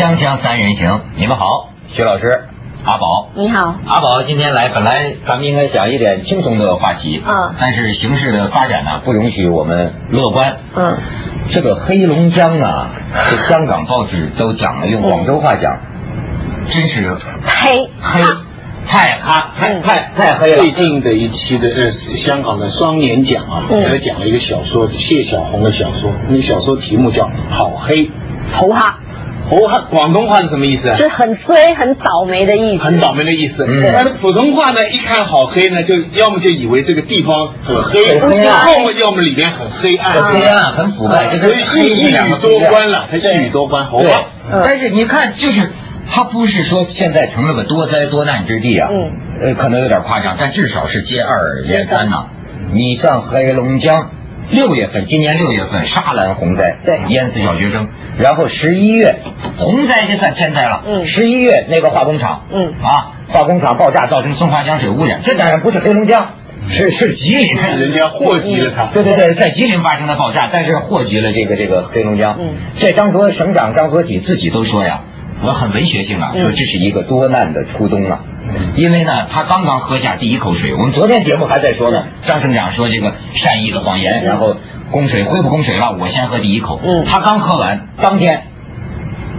锵锵三人行，你们好，徐老师，阿宝，你好，阿宝今天来，本来咱们应该讲一点轻松的话题，嗯。但是形势的发展呢，不允许我们乐观。嗯，这个黑龙江啊，这香港报纸都讲了，用广州话讲，真是黑。黑，太哈太太太黑了。最。近的一期的呃香港的双年奖啊，嗯。他讲了一个小说，谢晓红的小说，那个小说题目叫《好黑》。头哈，哦，它广东话是什么意思？啊？就是很衰、很倒霉的意思。很倒霉的意思。嗯。但是普通话呢，一看好黑呢，就要么就以为这个地方很黑，很黑暗要么要么里面很黑暗。很黑暗，很腐败，所以一两个语多关了，它一语多关，好对。但是你看，就是它不是说现在成了个多灾多难之地啊，嗯，呃，可能有点夸张，但至少是接二连三呐、你像黑龙江，六月份，今年六月份沙兰洪灾，对。淹死小学生，然后十一月洪灾就算天灾了，嗯。十一月那个化工厂，嗯。啊，化工厂爆炸造成松花江水污染，这当然不是黑龙江，是是吉林，人家祸及了他。对对对，在吉林发生的爆炸，但是祸及了这个这个黑龙江。嗯，这张卓省长张卓己自己都说呀，我很文学性啊，嗯。说这是一个多难的初冬啊。因为呢，他刚刚喝下第一口水。我们昨天节目还在说呢，张省长说这个善意的谎言，然后供水恢复供水了，我先喝第一口。嗯他刚喝完，当天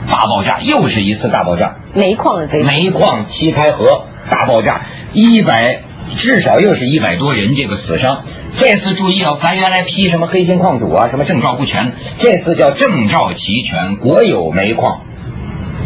大爆炸，又是一次大爆炸。煤矿的这，煤矿七台河大爆炸，一百至少又是一百多人这个死伤。这次注意啊，咱原来批什么黑心矿主啊，什么证照不全，这次叫证照齐全，国有煤矿。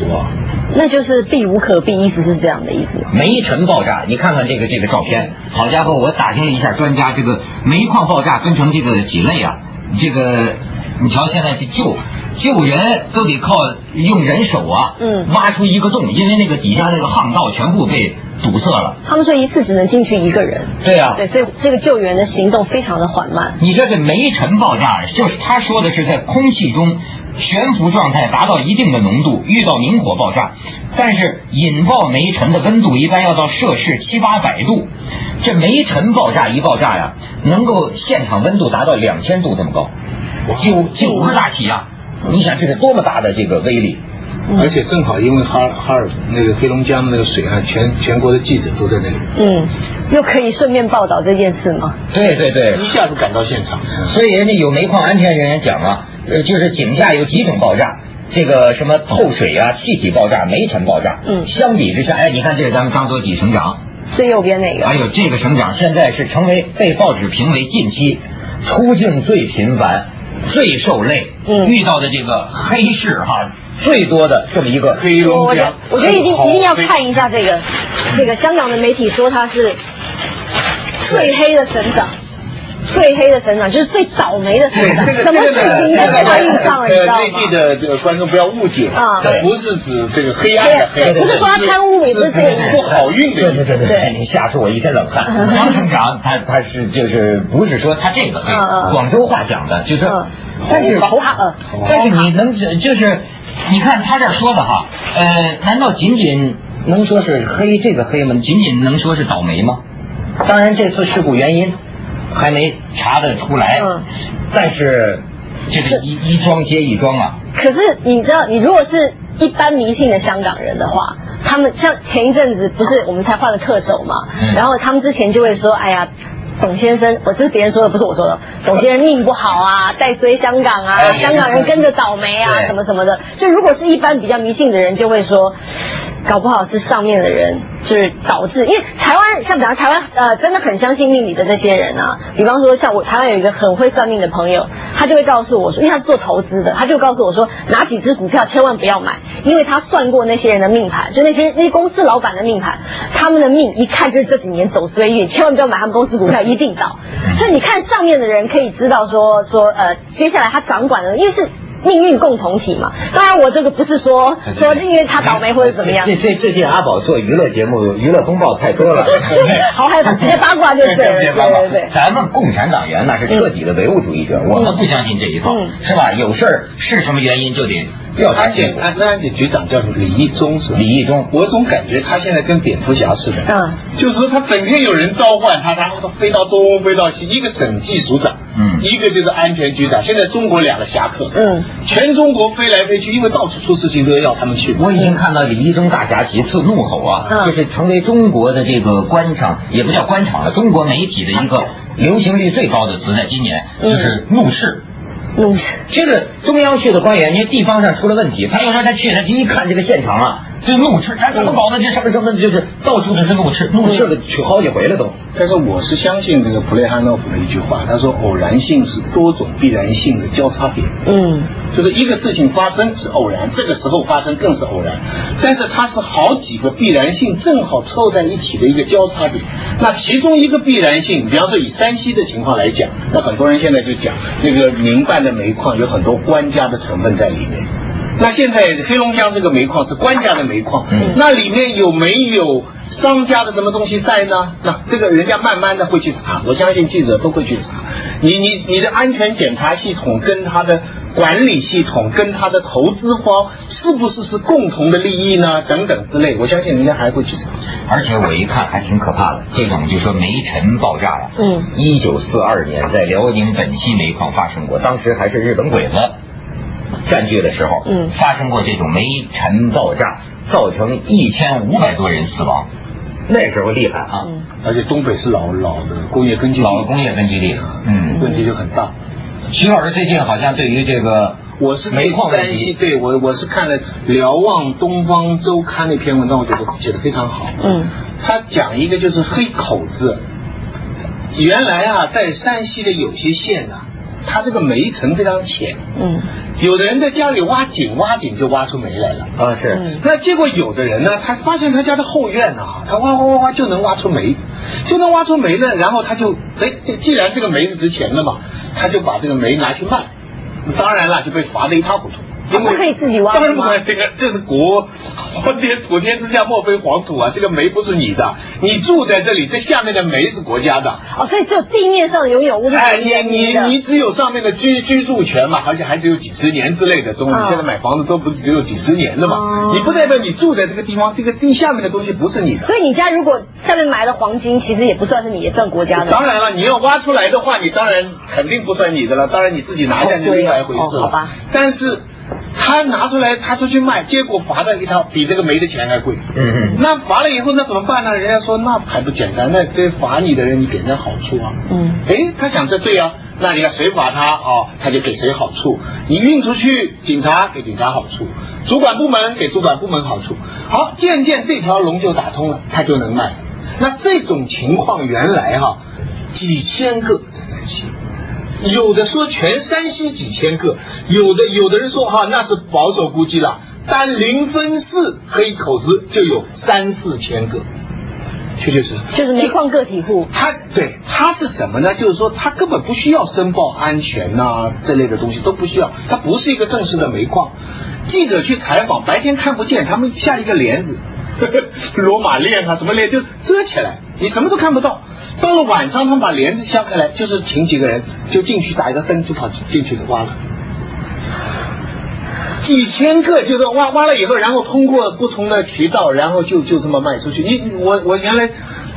哇，那就是避无可避，意思是这样的意思。煤尘爆炸，你看看这个这个照片，好家伙，我打听了一下专家，这个煤矿爆炸分成这个几类啊？这个你瞧，现在去救救人都得靠用人手啊，嗯挖出一个洞，因为那个底下那个巷道全部被堵塞了。他们说一次只能进去一个人，对啊，对，所以这个救援的行动非常的缓慢。你这是煤尘爆炸，就是他说的是在空气中悬浮状态达到一定的浓度，遇到明火爆炸。但是引爆煤尘的温度一般要到摄氏七八百度，这煤尘爆炸一爆炸呀，能够现场温度达到两千度这么高，九九个大气压。你想这是多么大的这个威力？而且正好因为哈尔哈尔那个黑龙江的那个水啊，全全国的记者都在那里，嗯，又可以顺便报道这件事吗？对对对，一下子赶到现场。所以人家有煤矿安全人员讲啊，呃，就是井下有几种爆炸，这个什么透水啊、气体爆炸、煤尘爆炸。嗯相比之下，哎，你看这是咱们张泽几省长，最右边那个，哎呦这个省长现在是成为被报纸评为近期出境最频繁、最受累，嗯遇到的这个黑市哈最多的这么一个黑龙江，我觉得一定一定要看一下这个，这个香港的媒体说他是最黑的省长，最黑的省长就是最倒霉的省长，这个什么这情应上了，你知道内地吗？的这个观众不要误解，啊这不是指这个黑暗的黑，对不是说他贪污也不是这个不好运的。对对对对你吓出我一身冷汗。张省长他他是就是不是说他这个黑嗯嗯广州话讲的，就是嗯但是头哈呃，但是你能就是你看他这说的哈，呃，难道仅仅能说是黑这个黑吗？仅仅能说是倒霉吗？当然，这次事故原因还没查得出来，嗯但是这个一一桩接一桩啊，可是你知道，你如果是一般迷信的香港人的话，他们像前一阵子不是我们才换了特首嘛，嗯然后他们之前就会说，哎呀。董先生，我这是别人说的，不是我说的。董先生命不好啊，带衰香港啊，哎香港人跟着倒霉啊，什么什么的。就如果是一般比较迷信的人，就会说，搞不好是上面的人就是导致，因为台湾像比方台湾呃真的很相信命理的那些人啊，比方说像我台湾有一个很会算命的朋友，他就会告诉我说，因为他是做投资的，他就告诉我说哪几只股票千万不要买，因为他算过那些人的命盘，就那些那些公司老板的命盘，他们的命一看就是这几年走衰运，千万不要买他们公司股票，一定倒。所以你看上面的人可以知道说说呃接下来他掌管的，因为是。命运共同体嘛，当然我这个不是说说因为他倒霉或者怎么样，最最最近阿宝做娱乐节目，娱乐风暴太多了，好害怕，直接八卦就是，对对对对对。咱们共产党员那是彻底的唯物主义者，我们不相信这一套，嗯。是吧？有事儿是什么原因就得调查安检安那安检局长叫什么？李义忠是吧？李义忠，我总感觉他现在跟蝙蝠侠似的，嗯，就是说他整天有人召唤他，然后他飞到东飞到西，一个审计署长，嗯一个就是安全局长。现在中国两个侠客，嗯，全中国飞来飞去，因为到处出事情都要他们去。我已经看到李义忠大侠几次怒吼啊，嗯就是成为中国的这个官场，也不叫官场了，中国媒体的一个流行率最高的词，在今年嗯就是怒视。嗯，这个中央去的官员，因为地方上出了问题，他有时候他去，他一看这个现场啊，就怒斥，他怎么搞的？这什么什么，就是到处都是怒斥，怒斥了去好几回了都。但是我是相信这个普雷汉诺夫的一句话，他说偶然性是多种必然性的交叉点。嗯，就是一个事情发生是偶然，这个时候发生更是偶然，但是它是好几个必然性正好凑在一起的一个交叉点。那其中一个必然性，比方说以山西的情况来讲，那很多人现在就讲那个民办的煤矿有很多官家的成分在里面。那现在黑龙江这个煤矿是官家的煤矿，嗯那里面有没有商家的什么东西在呢？那这个人家慢慢的会去查，我相信记者都会去查。你你你的安全检查系统跟他的管理系统跟他的投资方是不是是共同的利益呢？等等之类，我相信人家还会去查。而且我一看还挺可怕的，这种就说煤尘爆炸呀、嗯一九四二年在辽宁本溪煤矿发生过，当时还是日本鬼子占据的时候，嗯。发生过这种煤尘爆炸，造成一千五百多人死亡，那时候厉害啊，嗯。而且东北是老老的工业根据地，老的工业根据地，嗯，问题就很大。徐老师最近好像对于这个我是煤矿问山西，题，对我我是看了《瞭望东方周刊》那篇文章，我觉得写的非常好。嗯，他讲一个就是黑口子，原来啊，在山西的有些县呐、它这个煤层非常浅，嗯，有的人在家里挖井，挖井就挖出煤来了。啊是，嗯那结果有的人呢，他发现他家的后院啊、他挖挖挖挖就能挖出煤，就能挖出煤呢，然后他就哎，这既然这个煤是值钱的嘛，他就把这个煤拿去卖，当然了就被罚得一塌糊涂。因为他不可以自己挖当然不吗可以，这个这是国皇天普天之下莫非黄土啊！这个煤不是你的，你住在这里，这下面的煤是国家的。哦，所以只有地面上的拥有物是哎，你你你只有上面的居居住权嘛，而且还只有几十年之类的。中，嗯你现在买房子都不是只有几十年的嘛哦？你不代表你住在这个地方，这个地下面的东西不是你的。所以你家如果下面埋了黄金，其实也不算是你，也算国家的。当然了，你要挖出来的话，你当然肯定不算你的了，当然你自己拿下去是另外一回事了。哦好吧但是他拿出来，他出去卖，结果罚的一套比这个没的钱还贵。嗯嗯，那罚了以后，那怎么办呢？人家说那还不简单，那这罚你的人，你给人家好处啊。嗯哎，他想这对啊，那你看谁罚他哦，他就给谁好处。你运出去，警察给警察好处，主管部门给主管部门好处。好，渐渐这条龙就打通了，他就能卖。那这种情况原来哈、几千个在山西。有的说全山西几千个，有的有的人说哈、那是保守估计了，单临汾市黑口子就有三四千个，确确实实。就是煤矿个体户。他对他是什么呢？就是说他根本不需要申报安全呐、这类的东西都不需要，他不是一个正式的煤矿。记者去采访，白天看不见，他们下一个帘子，罗马链啊什么链就遮起来，你什么都看不到。到了晚上，他们把帘子掀开来，就是请几个人就进去打一个灯，就跑进去挖了。几千个就是挖挖了以后，然后通过不同的渠道，然后就就这么卖出去。你我我原来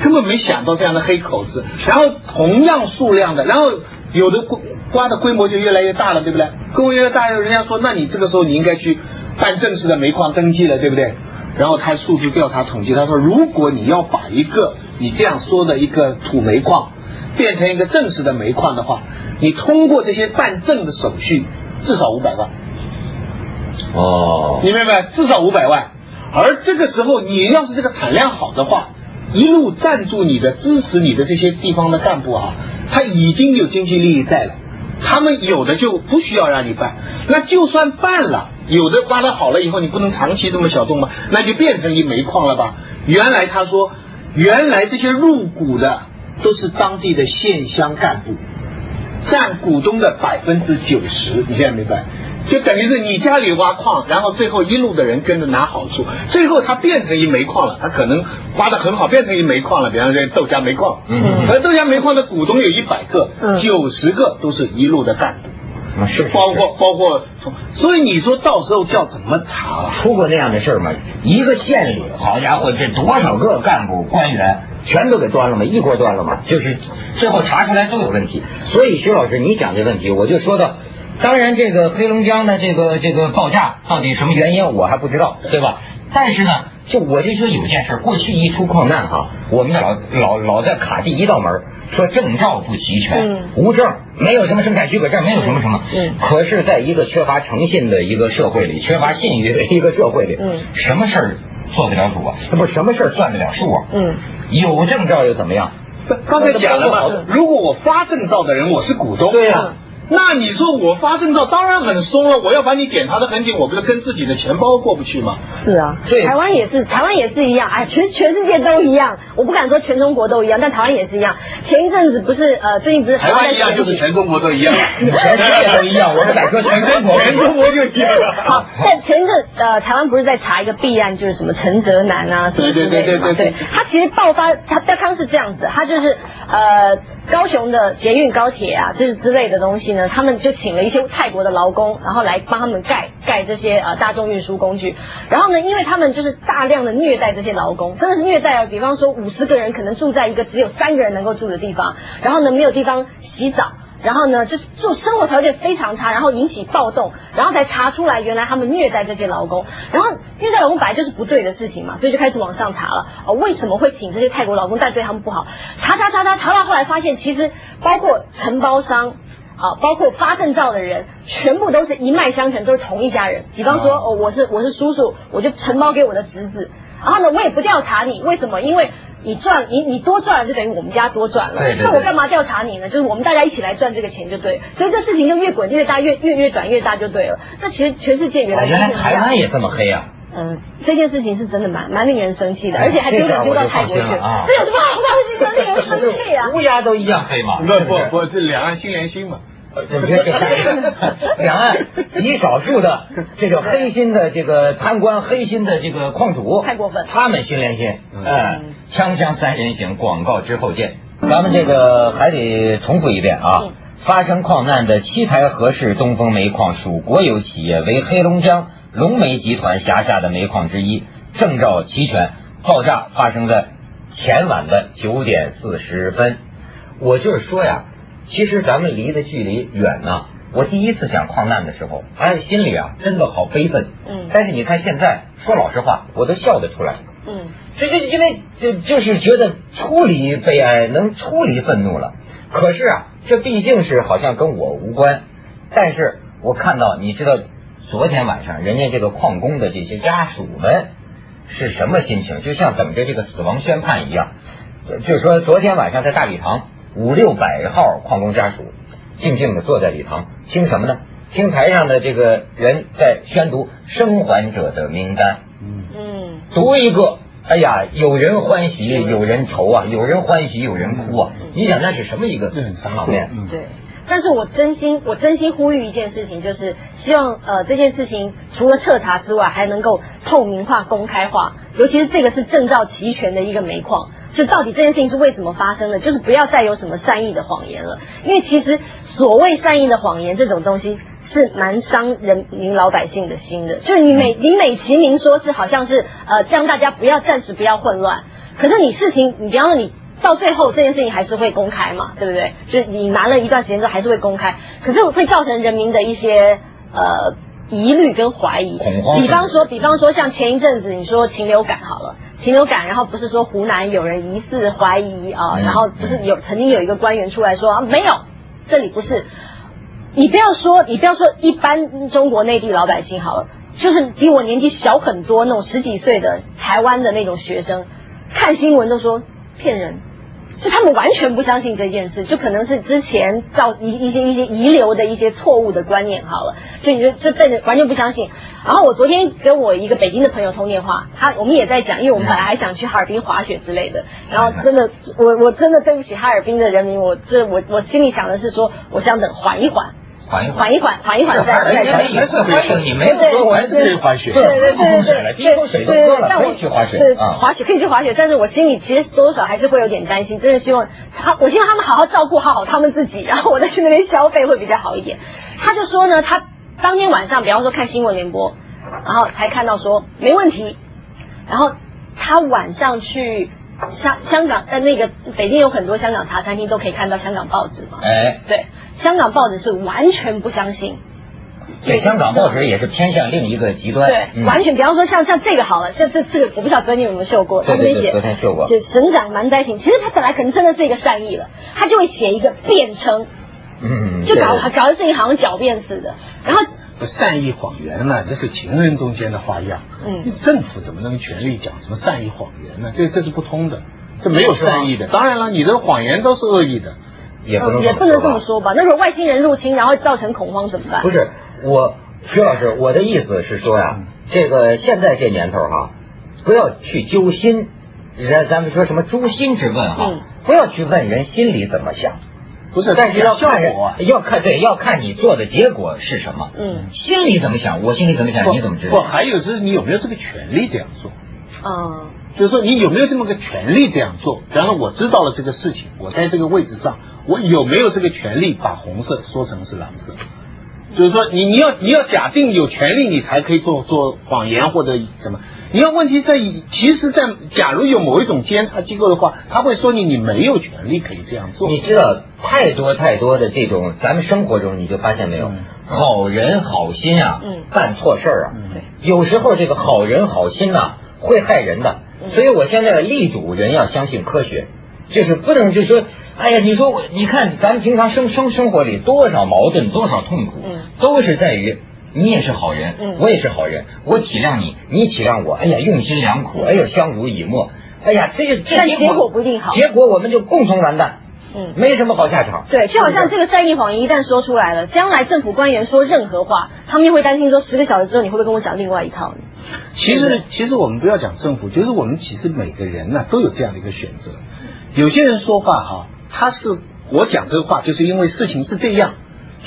根本没想到这样的黑口子，然后同样数量的，然后有的刮刮的规模就越来越大了，对不对？规模越大，人家说，那你这个时候你应该去办正式的煤矿登记了，对不对？然后他数据调查统计，他说，如果你要把一个你这样说的一个土煤矿变成一个正式的煤矿的话，你通过这些办证的手续，至少五百万。哦，你明白？至少五百万。而这个时候，你要是这个产量好的话，一路赞助你的、支持你的这些地方的干部啊，他已经有经济利益在了。他们有的就不需要让你办，那就算办了，有的挖的好了以后，你不能长期这么小动吗？那就变成一煤矿了吧？原来他说，原来这些入股的都是当地的县乡干部，占股东的百分之九十，你现在明白？就等于是你家里挖矿，然后最后一路的人跟着拿好处，最后他变成一煤矿了，他可能挖的很好，变成一煤矿了，比方说豆家煤矿，嗯而豆家煤矿的股东有一百个，嗯九十个都是一路的干部。是是包括包括，所以你说到时候叫怎么查啊？出过那样的事儿吗？一个县里，好家伙，这多少个干部官员全都给端了吗？一锅端了吗？就是最后查出来都有问题。所以徐老师，你讲这问题，我就说到，当然这个黑龙江的这个这个爆炸到底什么原因我还不知道，对吧？但是呢，就我就说有件事，过去一出矿难哈，我们老老老在卡第一道门，说证照不齐全，嗯无证，没有什么生产许可证，没有什么什么。嗯可是，在一个缺乏诚信的一个社会里，缺乏信誉的一个社会里，嗯什么事儿做得了主啊？不是什么事儿算得了数啊？嗯，有证照又怎么样？刚才讲了如果我发证照的人我是股东，对呀那你说我发证照当然很松了，我要把你检查的很紧，我不是跟自己的钱包过不去吗？是啊，对台湾也是，台湾也是一样，哎，全全世界都一样。我不敢说全中国都一样，但台湾也是一样。前一阵子不是呃，最近不是台湾一样就是全中国都一样，全世界都一样，我是敢说全中国，全中国就一样好了。，但前一阵呃，台湾不是在查一个弊案，就是什么陈泽南啊什么之类的嘛对对对对对对，他其实爆发，他他刚是这样子，他就是呃高雄的捷运高铁啊，就是之类的东西呢，他们就请了一些泰国的劳工，然后来帮他们盖盖这些呃大众运输工具，然后呢，因为他们就是大量的虐待这些劳工，真的是虐待啊，比方说五十个人可能住在一个只有三个人能够住的地方，然后呢没有地方洗澡。然后呢，就是住生活条件非常差，然后引起暴动，然后才查出来原来他们虐待这些劳工，然后虐待劳工本来就是不对的事情嘛，所以就开始往上查了。哦，为什么会请这些泰国劳工，但对他们不好？查查查查查到后来发现，其实包括承包商。啊，包括发证照的人，全部都是一脉相承，都是同一家人。比方说，哦，我是我是叔叔，我就承包给我的侄子，然后呢，我也不调查你，为什么？因为你赚你你多赚了，就等于我们家多赚了。对对对那我干嘛调查你呢？就是我们大家一起来赚这个钱就对了。所以这事情就越滚越大，越越越转越大就对了。那其实全世界原来哦原来台湾也这么黑啊！嗯，这件事情是真的蛮蛮令人生气的，哎而且还丢脸丢到泰国去，这有什么好高兴的？令人生气啊！乌鸦都一样黑嘛？不不不，这两岸心连心嘛。这这这两岸极少数的这个黑心的这个贪官、黑心的这个矿主，太过分他们心连心，嗯哎，锵锵三人行，广告之后见。咱们这个还得重复一遍啊嗯。发生矿难的七台河市东风煤矿属国有企业，为黑龙江龙煤集团辖下的煤矿之一，证照齐全。爆炸发生在前晚的九点四十分。我就是说呀，其实咱们离的距离远呢。我第一次讲矿难的时候，哎，心里啊真的好悲愤。嗯但是你看现在，说老实话，我都笑得出来。嗯，这这因为就就是觉得出离悲哀，能出离愤怒了。可是啊，这毕竟是好像跟我无关。但是我看到，你知道，昨天晚上人家这个矿工的这些家属们是什么心情？就像等着这个死亡宣判一样。呃就是说，昨天晚上在大礼堂，五六百号矿工家属静静的坐在礼堂，听什么呢？听台上的这个人在宣读生还者的名单。嗯嗯，读一个，哎呀，有人欢喜，有人愁啊，有人欢喜，有人哭啊。你想那是什么一个场面？嗯对。但是我真心，我真心呼吁一件事情，就是希望呃这件事情除了彻查之外，还能够透明化、公开化。尤其是这个是证照齐全的一个煤矿，就到底这件事情是为什么发生的，就是不要再有什么善意的谎言了。因为其实所谓善意的谎言这种东西，是蛮伤人民老百姓的心的。就是你美你美其名说是好像是呃让大家不要暂时不要混乱，可是你事情你比方说你。到最后这件事情还是会公开嘛，对不对？就是你瞒了一段时间之后还是会公开，可是会造成人民的一些呃疑虑跟怀疑。比方说，比方说像前一阵子你说禽流感好了，禽流感，然后不是说湖南有人疑似怀疑啊，嗯然后不是有曾经有一个官员出来说啊没有，这里不是。你不要说，你不要说一般中国内地老百姓好了，就是比我年纪小很多那种十几岁的台湾的那种学生，看新闻都说骗人，就他们完全不相信这件事，就可能是之前造一一些一些遗留的一些错误的观念好了，就你就就被人完全不相信。然后我昨天跟我一个北京的朋友通电话，他我们也在讲，因为我们本来还想去哈尔滨滑雪之类的，然后真的我我真的对不起哈尔滨的人民，我这我我心里想的是说，我想等缓一缓。缓一缓缓一缓，缓一缓再再再一次欢迎你，没有说我还是可以滑雪，对对对对对，第一口水都喝了，可以去滑雪啊，滑雪可以去滑雪，但是我心里其实多少还是会有点担心，真的希望他，我希望他们好好照顾好好他们自己，然后我再去那边消费会比较好一点。他就说呢，他当天晚上，比方说看新闻联播，然后才看到说没问题，然后他晚上去。香香港在那个北京有很多香港茶餐厅都可以看到香港报纸嘛？哎，对，香港报纸是完全不相信。对，香港报纸也是偏向另一个极端。对，完全，比方说像像这个好了，这这这个我不知道昨天有没有秀过，对对对，昨天秀过。就省长蛮灾情，其实他本来可能真的是一个善意了，他就会写一个辩称，嗯，就搞搞得自己好像狡辩似的，然后。不善意谎言呢？这是情人中间的花样。嗯，政府怎么能全力讲什么善意谎言呢？这这是不通的，这没有善意的。当然了，你的谎言都是恶意的，也不能也不能这么说吧？那如果外星人入侵，然后造成恐慌怎么办？不是我，徐老师，我的意思是说呀，这个现在这年头哈，不要去揪心，人咱们说什么诛心之问哈，不要去问人心里怎么想。不是，但是要看人，要看对，要看你做的结果是什么。嗯，心里怎么想，我心里怎么想，你怎么知道？不，还有就是你有没有这个权利这样做？嗯，就是说你有没有这么个权利这样做？然后我知道了这个事情，我在这个位置上，我有没有这个权利把红色说成是蓝色？就是说，你你要你要假定有权利，你才可以做做谎言或者什么。你要问题在，其实，在假如有某一种监察机构的话，他会说你你没有权利可以这样做。你知道太多太多的这种，咱们生活中你就发现没有，好人好心啊，干错事儿啊，有时候这个好人好心呐会害人的。所以我现在力主人要相信科学，就是不能就说。哎呀，你说我，你看咱们平常生生生活里多少矛盾，多少痛苦，都是在于你也是好人，我也是好人，我体谅你，你体谅我。哎呀，用心良苦，哎呀，相濡以沫。哎呀，这个这结果不一定好，结果我们就共同完蛋，嗯，没什么好下场。对，就好像这个善意谎言一旦说出来了，将来政府官员说任何话，他们会担心说十个小时之后你会不会跟我讲另外一套？其实，其实我们不要讲政府，就是我们其实每个人呢都有这样的一个选择。有些人说话哈。他是我讲这个话，就是因为事情是这样，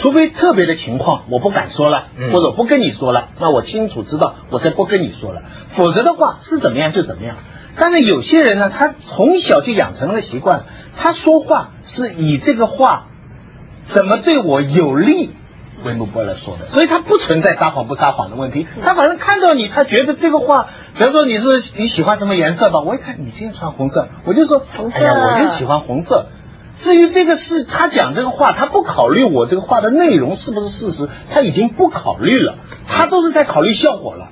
除非特别的情况，我不敢说了，或者不跟你说了，那我清楚知道，我再不跟你说了。否则的话是怎么样就怎么样。但是有些人呢，他从小就养成了习惯，他说话是以这个话怎么对我有利为目标来说的，所以他不存在撒谎不撒谎的问题。他反正看到你，他觉得这个话，比如说你是你喜欢什么颜色吧，我一看你今天穿红色，我就说，哎呀，我就喜欢红色。至于这个事，他讲这个话，他不考虑我这个话的内容是不是事实，他已经不考虑了，他都是在考虑效果了，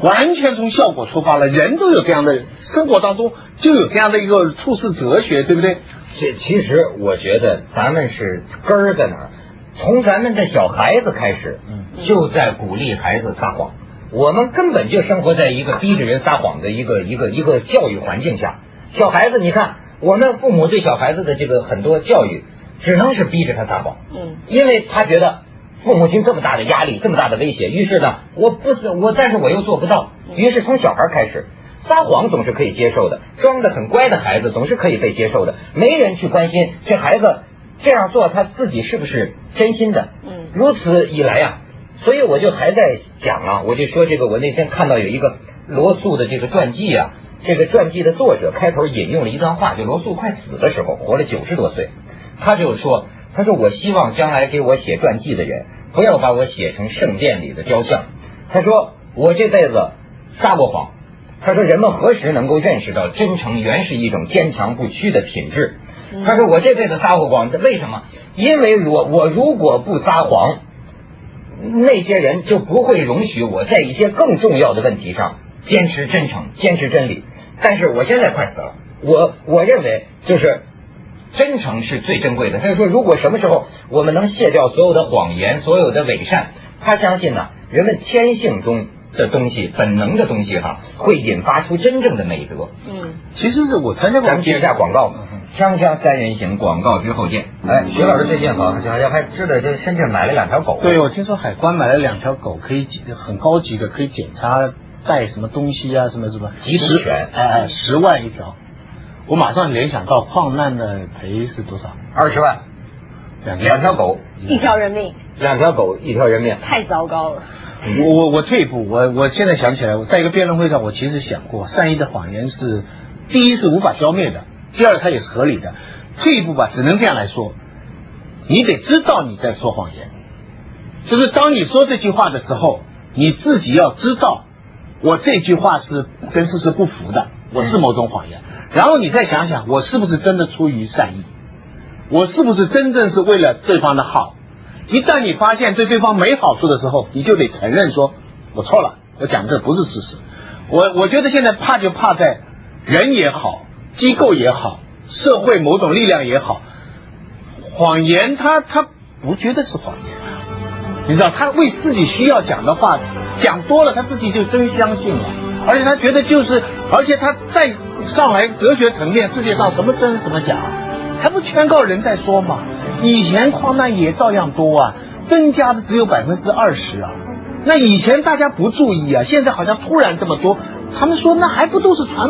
完全从效果出发了。人都有这样的生活当中就有这样的一个处事哲学，对不对？这其实我觉得咱们是根儿在哪儿？从咱们的小孩子开始，就在鼓励孩子撒谎。我们根本就生活在一个逼着人撒谎的一个一个一个教育环境下。小孩子，你看。我们父母对小孩子的这个很多教育，只能是逼着他撒谎，嗯，因为他觉得父母亲这么大的压力，这么大的威胁，于是呢，我不是我，但是我又做不到，于是从小孩开始撒谎总是可以接受的，装的很乖的孩子总是可以被接受的，没人去关心这孩子这样做他自己是不是真心的，嗯，如此以来呀，所以我就还在讲啊，我就说这个，我那天看到有一个罗素的这个传记啊。这个传记的作者开头引用了一段话，就罗素快死的时候，活了九十多岁，他就说：“他说我希望将来给我写传记的人，不要把我写成圣殿里的雕像。他说我这辈子撒过谎。他说人们何时能够认识到真诚原是一种坚强不屈的品质？他说我这辈子撒过谎，为什么？因为我我如果不撒谎，那些人就不会容许我在一些更重要的问题上。”坚持真诚，坚持真理。但是我现在快死了，我我认为就是真诚是最珍贵的。他就说，如果什么时候我们能卸掉所有的谎言，所有的伪善，他相信呢，人们天性中的东西，本能的东西哈，会引发出真正的美德。嗯，其实是我参加过。咱们接一下广告，锵锵三人行广告之后见。哎，徐老师最近好像还知道在深圳买了两条狗。对，我听说海关买了两条狗，可以很高级的，可以检查。带什么东西啊？什么什么？几十哎哎，十万一条，我马上联想到矿难的赔是多少？二十万。两条狗，一条人命，两条狗，一条人命。太糟糕了。我我我退一步，我我现在想起来，我在一个辩论会上，我其实想过，善意的谎言是第一是无法消灭的，第二它也是合理的。退一步吧，只能这样来说，你得知道你在说谎言，就是当你说这句话的时候，你自己要知道，我这句话是跟事实不符的，我是某种谎言。然后你再想想，我是不是真的出于善意？我是不是真正是为了对方的好？一旦你发现对对方没好处的时候，你就得承认说，我错了，我讲这不是事实。我我觉得现在怕就怕在人也好，机构也好，社会某种力量也好，谎言他他不觉得是谎言，你知道他为自己需要讲的话讲多了，他自己就真相信了，而且他觉得就是，而且他再上来哲学层面，世界上什么真什么假，还不全靠人在说嘛？以前矿难也照样多啊，增加的只有百分之二十啊。那以前大家不注意啊，现在好像突然这么多，他们说那还不都是传媒？